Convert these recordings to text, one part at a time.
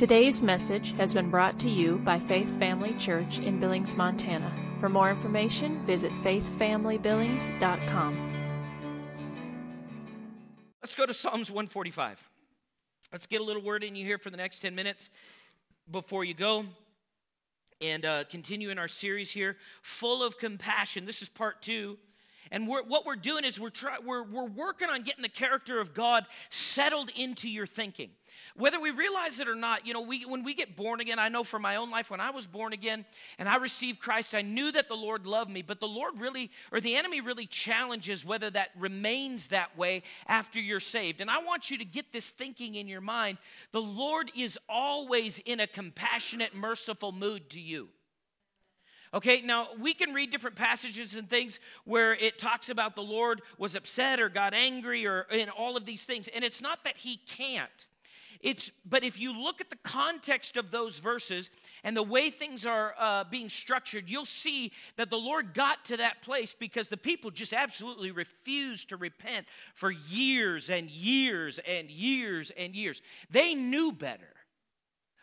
Today's message has been brought to you by Faith Family Church in Billings, Montana. For more information, visit faithfamilybillings.com. Let's go to Psalms 145. Let's get a little word in you here for the next 10 minutes before you go and uh, continue in our series here, full of compassion. This is part two. And we're, what we're doing is we're, try, we're, we're working on getting the character of God settled into your thinking. Whether we realize it or not, you know, we, when we get born again, I know from my own life, when I was born again and I received Christ, I knew that the Lord loved me, but the Lord really, or the enemy really challenges whether that remains that way after you're saved. And I want you to get this thinking in your mind the Lord is always in a compassionate, merciful mood to you. Okay, now we can read different passages and things where it talks about the Lord was upset or got angry or in all of these things. And it's not that he can't. It's, but if you look at the context of those verses and the way things are uh, being structured, you'll see that the Lord got to that place because the people just absolutely refused to repent for years and years and years and years. They knew better.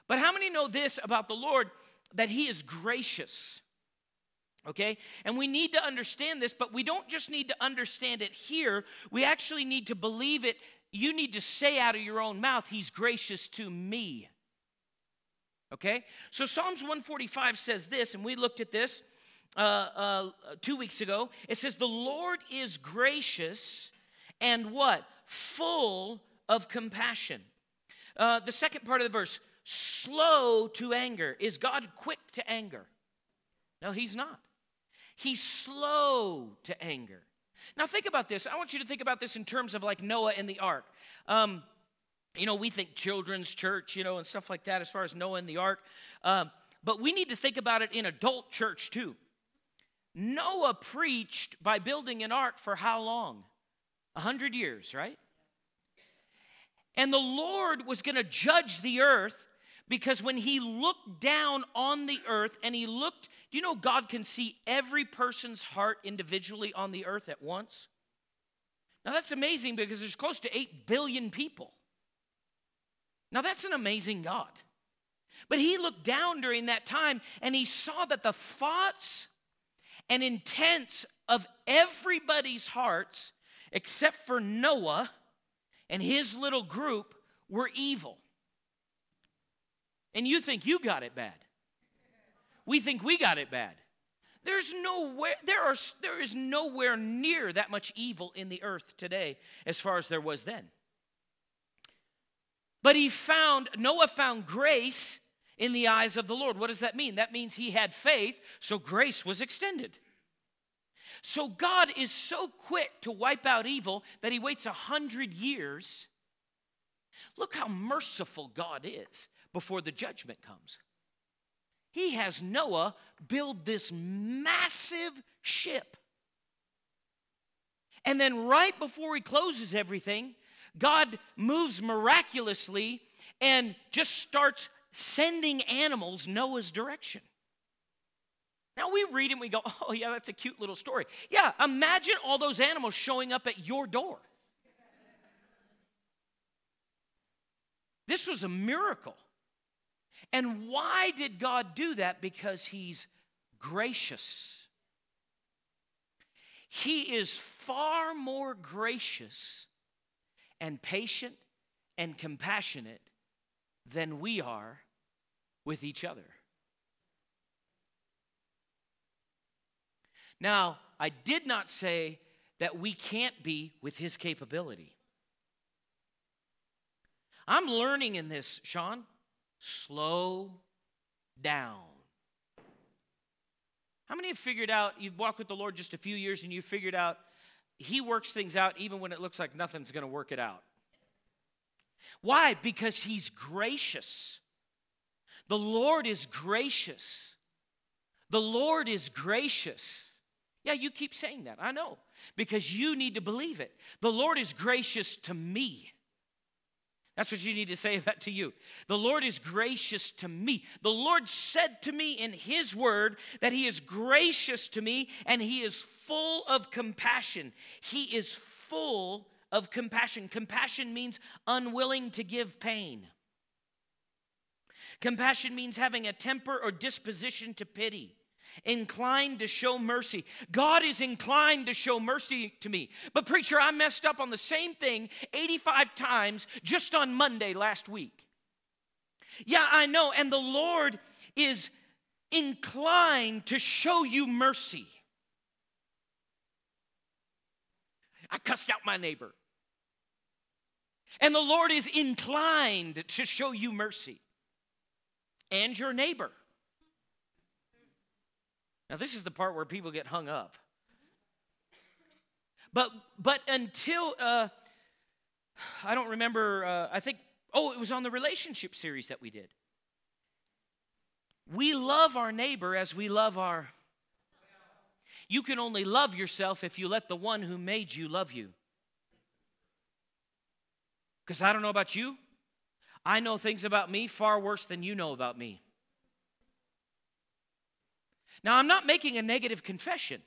But how many know this about the Lord that He is gracious? Okay? And we need to understand this, but we don't just need to understand it here. We actually need to believe it. You need to say out of your own mouth, He's gracious to me. Okay? So Psalms 145 says this, and we looked at this uh, uh, two weeks ago. It says, The Lord is gracious and what? Full of compassion. Uh, the second part of the verse, slow to anger. Is God quick to anger? No, He's not. He's slow to anger. Now, think about this. I want you to think about this in terms of like Noah and the ark. Um, you know, we think children's church, you know, and stuff like that as far as Noah and the ark. Um, but we need to think about it in adult church too. Noah preached by building an ark for how long? A hundred years, right? And the Lord was going to judge the earth because when he looked down on the earth and he looked, do you know God can see every person's heart individually on the earth at once? Now that's amazing because there's close to 8 billion people. Now that's an amazing God. But he looked down during that time and he saw that the thoughts and intents of everybody's hearts, except for Noah and his little group, were evil and you think you got it bad. We think we got it bad. There's nowhere, there, are, there is nowhere near that much evil in the earth today as far as there was then. But he found, Noah found grace in the eyes of the Lord. What does that mean? That means he had faith, so grace was extended. So God is so quick to wipe out evil that he waits a hundred years. Look how merciful God is before the judgment comes. He has Noah build this massive ship. And then, right before he closes everything, God moves miraculously and just starts sending animals Noah's direction. Now we read it and we go, oh, yeah, that's a cute little story. Yeah, imagine all those animals showing up at your door. This was a miracle. And why did God do that? Because He's gracious. He is far more gracious and patient and compassionate than we are with each other. Now, I did not say that we can't be with his capability. I'm learning in this, Sean. Slow down. How many have figured out, you've walked with the Lord just a few years and you've figured out He works things out even when it looks like nothing's going to work it out? Why? Because He's gracious. The Lord is gracious. The Lord is gracious. Yeah, you keep saying that. I know. Because you need to believe it. The Lord is gracious to me. That's what you need to say to you. The Lord is gracious to me. The Lord said to me in His word that He is gracious to me and He is full of compassion. He is full of compassion. Compassion means unwilling to give pain. Compassion means having a temper or disposition to pity, inclined to show mercy. God is inclined to show mercy to me. But, preacher, I messed up on the same thing 85 times just on Monday last week. Yeah, I know. And the Lord is inclined to show you mercy. I cussed out my neighbor. And the Lord is inclined to show you mercy and your neighbor. Now, this is the part where people get hung up. But, but until, uh, I don't remember, uh, I think, oh, it was on the relationship series that we did. We love our neighbor as we love our. You can only love yourself if you let the one who made you love you. Because I don't know about you, I know things about me far worse than you know about me. Now, I'm not making a negative confession.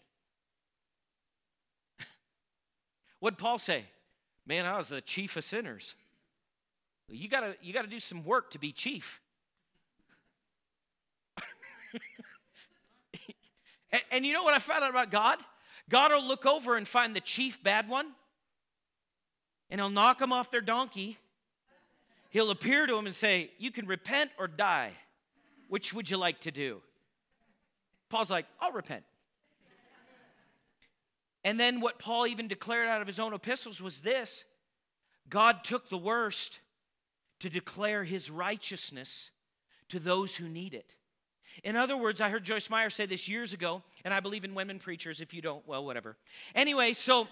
What'd Paul say? Man, I was the chief of sinners. You gotta, you gotta do some work to be chief. and, and you know what I found out about God? God will look over and find the chief bad one, and he'll knock them off their donkey. He'll appear to him and say, You can repent or die. Which would you like to do? Paul's like, I'll repent. And then what Paul even declared out of his own epistles was this God took the worst to declare his righteousness to those who need it. In other words, I heard Joyce Meyer say this years ago, and I believe in women preachers. If you don't, well, whatever. Anyway, so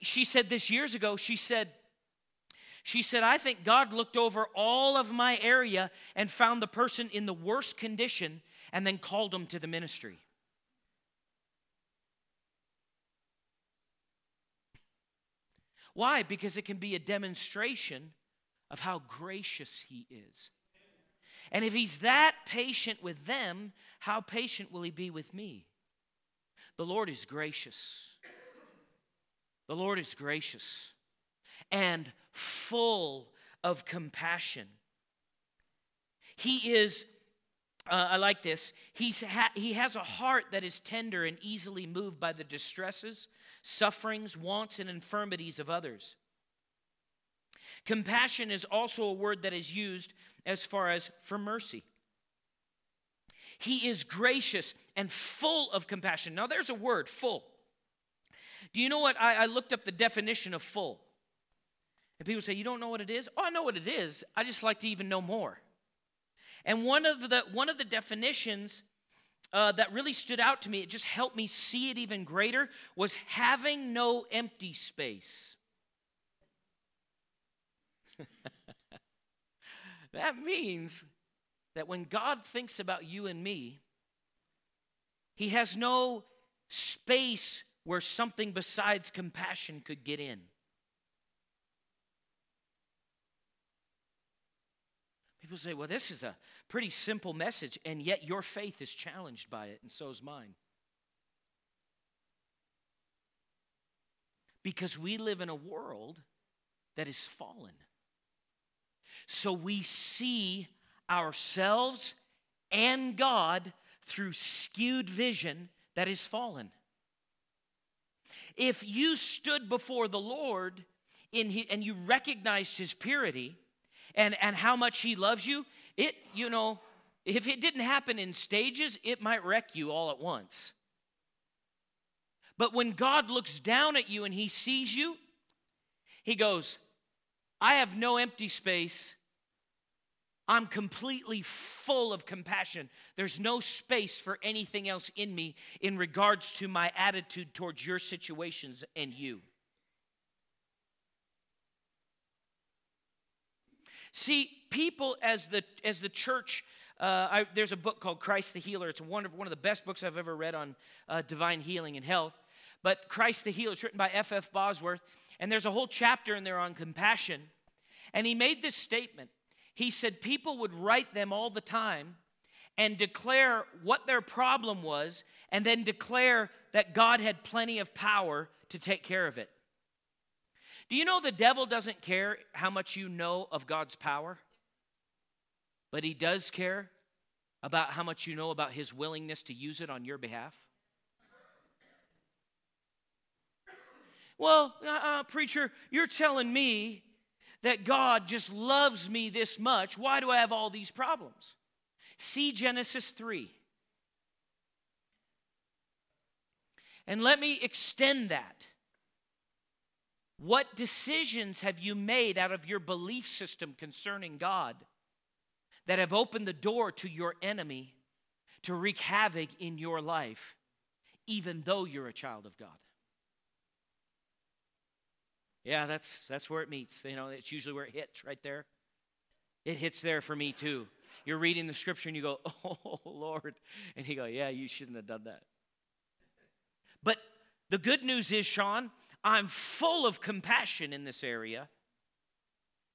she said this years ago. She said, she said, I think God looked over all of my area and found the person in the worst condition and then called them to the ministry. Why? Because it can be a demonstration of how gracious He is. And if He's that patient with them, how patient will He be with me? The Lord is gracious. The Lord is gracious and full of compassion. He is, uh, I like this, He's ha- he has a heart that is tender and easily moved by the distresses, sufferings, wants, and infirmities of others. Compassion is also a word that is used as far as for mercy. He is gracious and full of compassion. Now, there's a word, full. Do you know what? I, I looked up the definition of full. And people say, You don't know what it is? Oh, I know what it is. I just like to even know more. And one of the, one of the definitions uh, that really stood out to me, it just helped me see it even greater, was having no empty space. that means that when God thinks about you and me, He has no space where something besides compassion could get in. People say, well, this is a pretty simple message, and yet your faith is challenged by it, and so is mine. Because we live in a world that is fallen. So we see ourselves and God through skewed vision that is fallen. If you stood before the Lord in and you recognized his purity, and, and how much He loves you, it, you know, if it didn't happen in stages, it might wreck you all at once. But when God looks down at you and He sees you, He goes, I have no empty space. I'm completely full of compassion. There's no space for anything else in me in regards to my attitude towards your situations and you. See, people as the as the church. Uh, I, there's a book called Christ the Healer. It's one of one of the best books I've ever read on uh, divine healing and health. But Christ the Healer, it's written by F. F. Bosworth, and there's a whole chapter in there on compassion. And he made this statement. He said people would write them all the time and declare what their problem was, and then declare that God had plenty of power to take care of it. Do you know the devil doesn't care how much you know of God's power? but He does care about how much you know about His willingness to use it on your behalf? Well, uh, uh, preacher, you're telling me that God just loves me this much. Why do I have all these problems? See Genesis 3. And let me extend that. What decisions have you made out of your belief system concerning God that have opened the door to your enemy to wreak havoc in your life, even though you're a child of God? Yeah, that's that's where it meets. You know, it's usually where it hits right there. It hits there for me too. You're reading the scripture and you go, "Oh Lord," and he go, "Yeah, you shouldn't have done that." But the good news is, Sean, I'm full of compassion in this area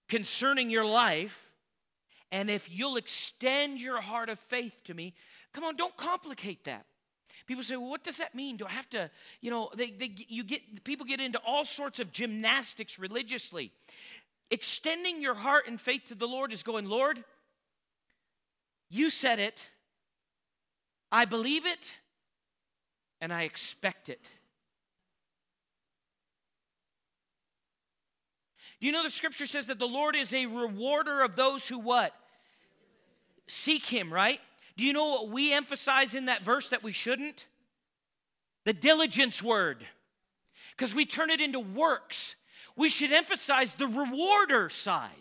concerning your life. And if you'll extend your heart of faith to me, come on, don't complicate that. People say, well, what does that mean? Do I have to, you know, they, they, you get, people get into all sorts of gymnastics religiously. Extending your heart and faith to the Lord is going, Lord, you said it, I believe it, and I expect it. Do you know the scripture says that the Lord is a rewarder of those who what? Seek him, right? Do you know what we emphasize in that verse that we shouldn't? The diligence word. Because we turn it into works. We should emphasize the rewarder side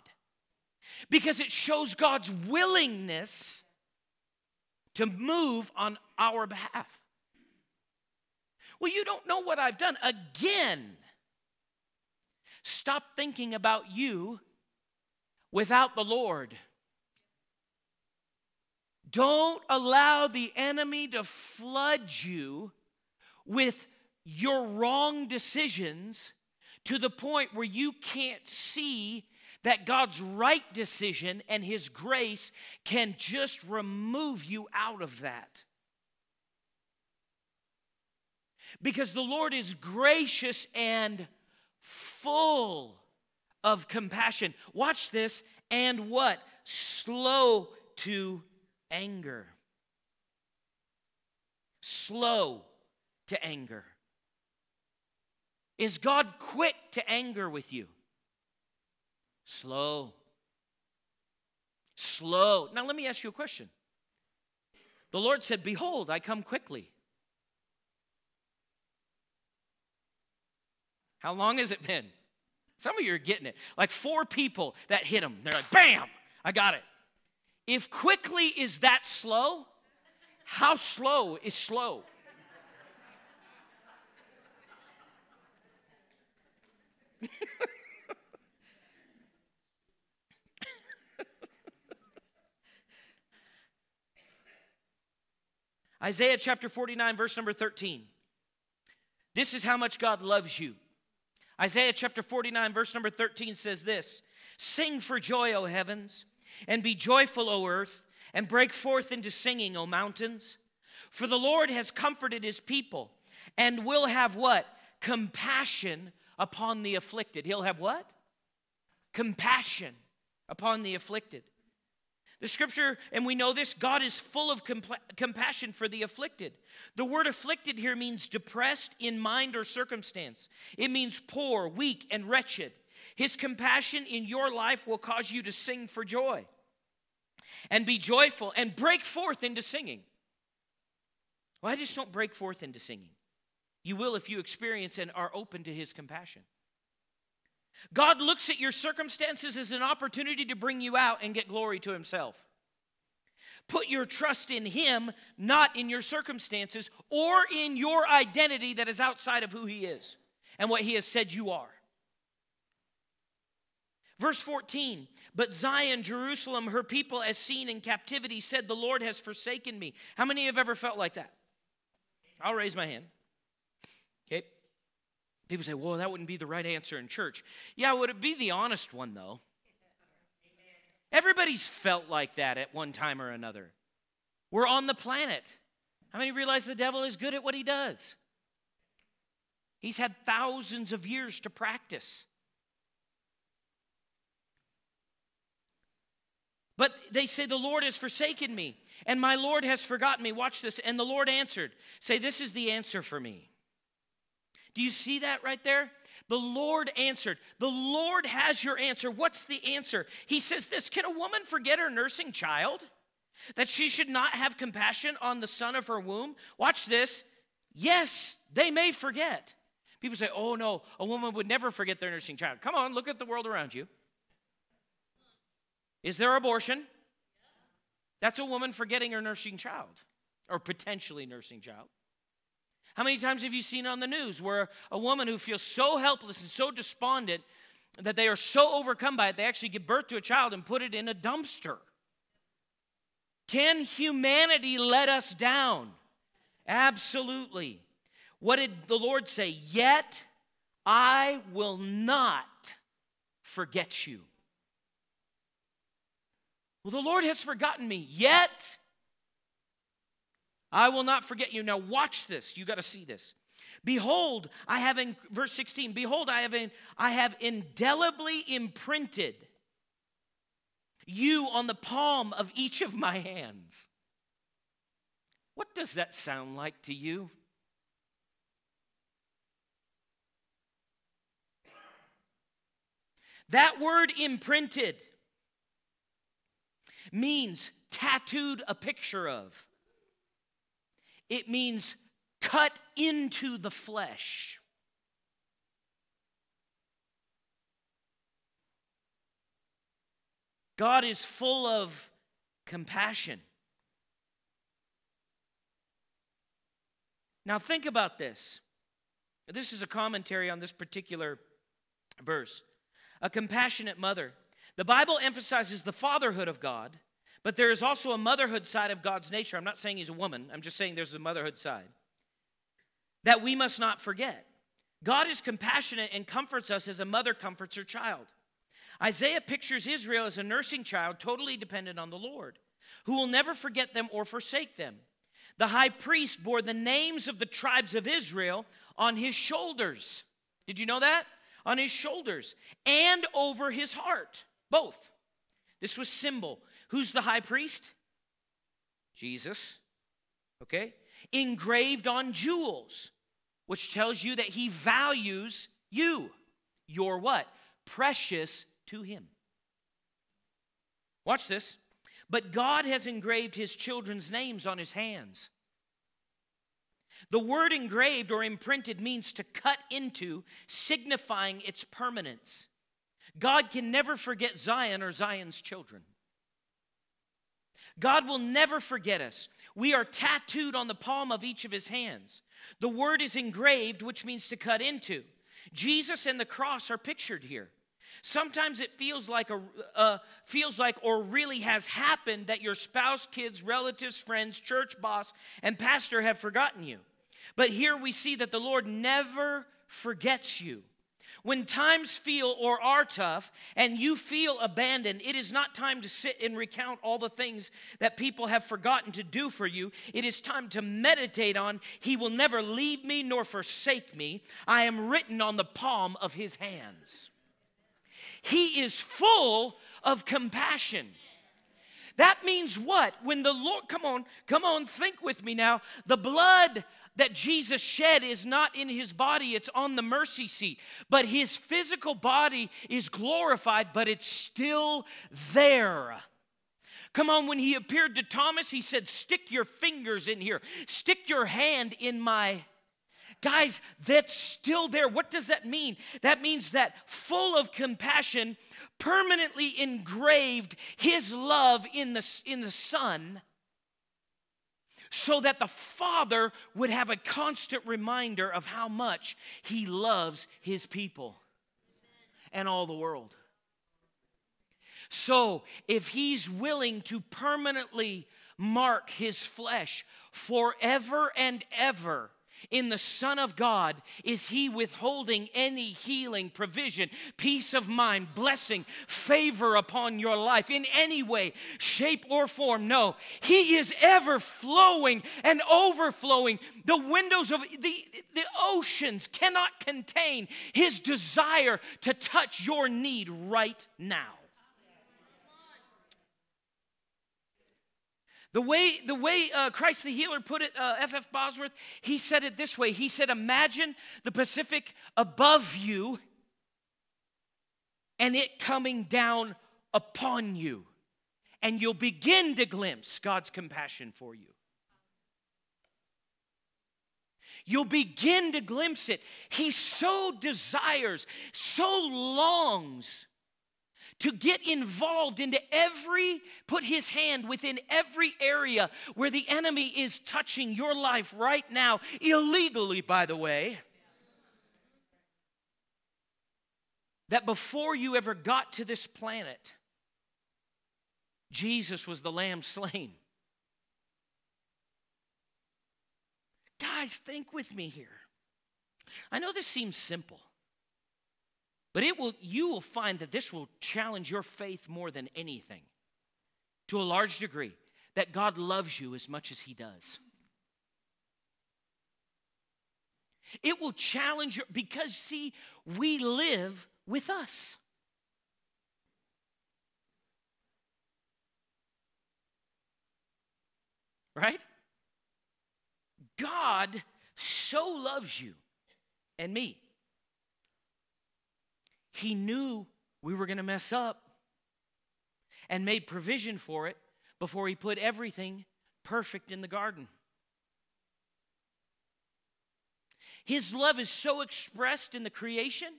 because it shows God's willingness to move on our behalf. Well, you don't know what I've done. Again, stop thinking about you without the Lord. Don't allow the enemy to flood you with your wrong decisions to the point where you can't see that God's right decision and His grace can just remove you out of that. Because the Lord is gracious and full of compassion. Watch this, and what? Slow to anger. Slow to anger. Is God quick to anger with you? Slow. Slow. Now, let me ask you a question. The Lord said, Behold, I come quickly. How long has it been? Some of you are getting it. Like four people that hit them. They're like, bam, I got it. If quickly is that slow, how slow is slow? Isaiah chapter 49, verse number 13. This is how much God loves you. Isaiah chapter 49, verse number 13 says this Sing for joy, O heavens, and be joyful, O earth, and break forth into singing, O mountains. For the Lord has comforted his people and will have what? Compassion upon the afflicted. He'll have what? Compassion upon the afflicted. The scripture, and we know this, God is full of compassion for the afflicted. The word afflicted here means depressed in mind or circumstance, it means poor, weak, and wretched. His compassion in your life will cause you to sing for joy and be joyful and break forth into singing. Well, I just don't break forth into singing. You will if you experience and are open to His compassion. God looks at your circumstances as an opportunity to bring you out and get glory to Himself. Put your trust in Him, not in your circumstances or in your identity that is outside of who He is and what He has said you are. Verse 14, but Zion, Jerusalem, her people, as seen in captivity, said, The Lord has forsaken me. How many have ever felt like that? I'll raise my hand. People say, well, that wouldn't be the right answer in church. Yeah, would it be the honest one, though? Everybody's felt like that at one time or another. We're on the planet. How many realize the devil is good at what he does? He's had thousands of years to practice. But they say, The Lord has forsaken me, and my Lord has forgotten me. Watch this. And the Lord answered, Say, This is the answer for me. Do you see that right there? The Lord answered. The Lord has your answer. What's the answer? He says this Can a woman forget her nursing child? That she should not have compassion on the son of her womb? Watch this. Yes, they may forget. People say, oh no, a woman would never forget their nursing child. Come on, look at the world around you. Is there abortion? That's a woman forgetting her nursing child or potentially nursing child. How many times have you seen on the news where a woman who feels so helpless and so despondent that they are so overcome by it, they actually give birth to a child and put it in a dumpster? Can humanity let us down? Absolutely. What did the Lord say? Yet I will not forget you. Well, the Lord has forgotten me, yet I will not forget you. Now, watch this. You got to see this. Behold, I have in verse 16, behold, I have in, I have indelibly imprinted you on the palm of each of my hands. What does that sound like to you? That word imprinted means tattooed a picture of, it means cut into the flesh. God is full of compassion. Now, think about this. This is a commentary on this particular verse. A compassionate mother. The Bible emphasizes the fatherhood of God, but there is also a motherhood side of God's nature. I'm not saying he's a woman, I'm just saying there's a motherhood side that we must not forget. God is compassionate and comforts us as a mother comforts her child. Isaiah pictures Israel as a nursing child totally dependent on the Lord, who will never forget them or forsake them. The high priest bore the names of the tribes of Israel on his shoulders. Did you know that? On his shoulders and over his heart. Both. This was symbol. Who's the high priest? Jesus. Okay? Engraved on jewels, which tells you that he values you. Your what? Precious to him. Watch this. But God has engraved his children's names on his hands. The word engraved or imprinted means to cut into, signifying its permanence. God can never forget Zion or Zion's children. God will never forget us. We are tattooed on the palm of each of his hands. The word is engraved, which means to cut into. Jesus and the cross are pictured here. Sometimes it feels like a uh, feels like or really has happened that your spouse, kids, relatives, friends, church boss, and pastor have forgotten you. But here we see that the Lord never forgets you. When times feel or are tough and you feel abandoned, it is not time to sit and recount all the things that people have forgotten to do for you. It is time to meditate on He will never leave me nor forsake me. I am written on the palm of His hands. He is full of compassion. That means what? When the Lord, come on, come on, think with me now. The blood that Jesus shed is not in his body, it's on the mercy seat. But his physical body is glorified, but it's still there. Come on, when he appeared to Thomas, he said, Stick your fingers in here, stick your hand in my Guys, that's still there. What does that mean? That means that full of compassion, permanently engraved his love in the, in the Son so that the Father would have a constant reminder of how much he loves his people and all the world. So, if he's willing to permanently mark his flesh forever and ever in the Son of God is He withholding any healing, provision, peace of mind, blessing, favor upon your life in any way, shape, or form. No, He is ever flowing and overflowing. The windows of the, the oceans cannot contain His desire to touch your need right now. The way, the way uh, Christ the Healer put it, F.F. Uh, F. Bosworth, he said it this way. He said, Imagine the Pacific above you and it coming down upon you, and you'll begin to glimpse God's compassion for you. You'll begin to glimpse it. He so desires, so longs to get involved into every, put his hand within every area where the enemy is touching your life right now, illegally, by the way. That before you ever got to this planet, Jesus was the lamb slain. Guys, think with me here. I know this seems simple. But it will, you will find that this will challenge your faith more than anything to a large degree that God loves you as much as He does. It will challenge your, because see, we live with us. Right? God so loves you and me he knew we were going to mess up and made provision for it before He put everything perfect in the garden. His love is so expressed in the creation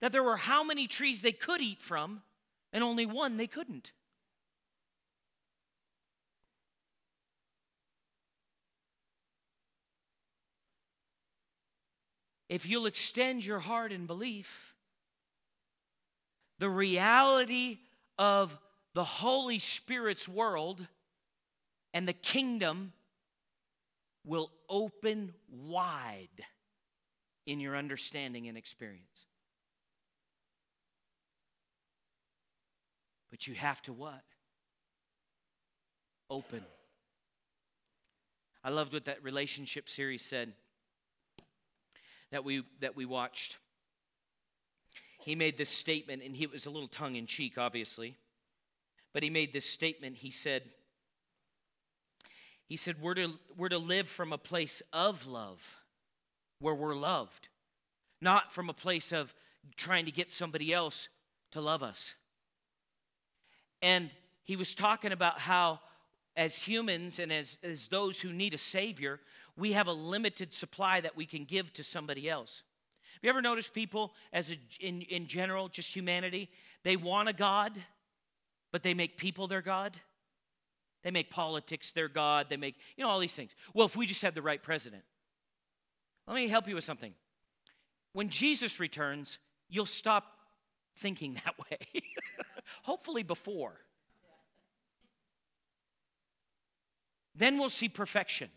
that there were how many trees they could eat from, and only one they couldn't. If you'll extend your heart in belief, the reality of the Holy Spirit's world and the kingdom will open wide in your understanding and experience. But you have to what? Open. I loved what that relationship series said that we that we watched he made this statement, and he was a little tongue in cheek, obviously. But he made this statement. He said, he said, we're to, we're to live from a place of love, where we're loved, not from a place of trying to get somebody else to love us. And he was talking about how, as humans and as, as those who need a Savior, we have a limited supply that we can give to somebody else you ever notice people, as a, in, in general, just humanity, they want a God, but they make people their God? They make politics their God. They make, you know, all these things. Well, if we just had the right president. Let me help you with something. When Jesus returns, you'll stop thinking that way. Hopefully, before. Then we'll see perfection.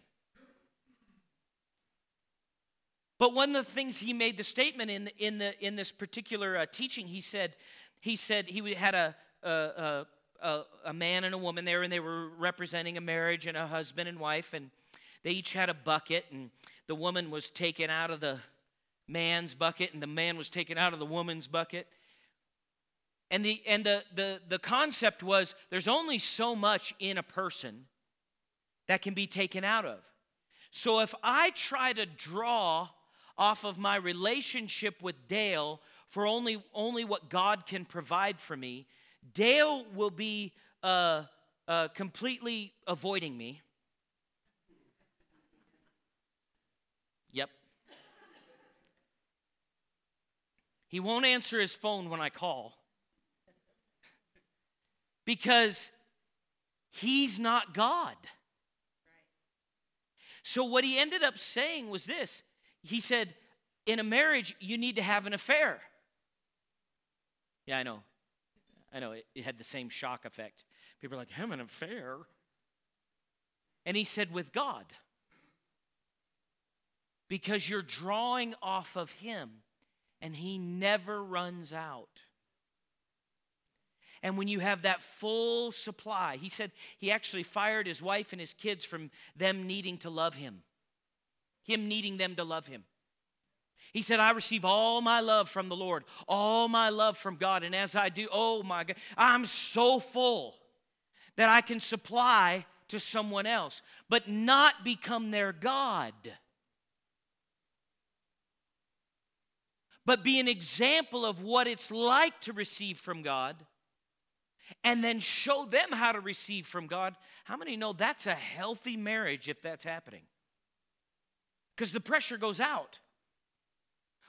But one of the things he made the statement in, in, the, in this particular uh, teaching, he said, he said he had a, a, a, a man and a woman there, and they were representing a marriage and a husband and wife, and they each had a bucket, and the woman was taken out of the man's bucket, and the man was taken out of the woman's bucket. And the and the the, the concept was there's only so much in a person that can be taken out of. So if I try to draw off of my relationship with Dale for only, only what God can provide for me, Dale will be uh, uh, completely avoiding me. Yep. He won't answer his phone when I call because he's not God. So, what he ended up saying was this he said, in a marriage, you need to have an affair. Yeah, I know. I know. It, it had the same shock effect. People are like, have an affair. And he said, with God. Because you're drawing off of him, and he never runs out. And when you have that full supply, he said he actually fired his wife and his kids from them needing to love him him needing them to love him. He said, I receive all my love from the Lord, all my love from God. And as I do, oh my God, I'm so full that I can supply to someone else, but not become their God. But be an example of what it's like to receive from God and then show them how to receive from God. How many know that's a healthy marriage if that's happening? Because the pressure goes out.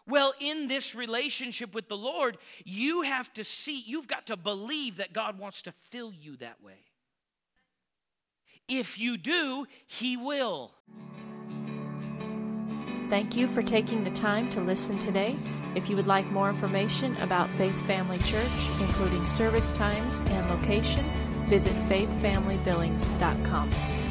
Well, in this relationship with the Lord, you have to see, you've got to believe that God wants to fill you that way. If you do, He will. Thank you for taking the time to listen today. If you would like more information about Faith Family Church, including service times and location, visit faithfamilybillings.com.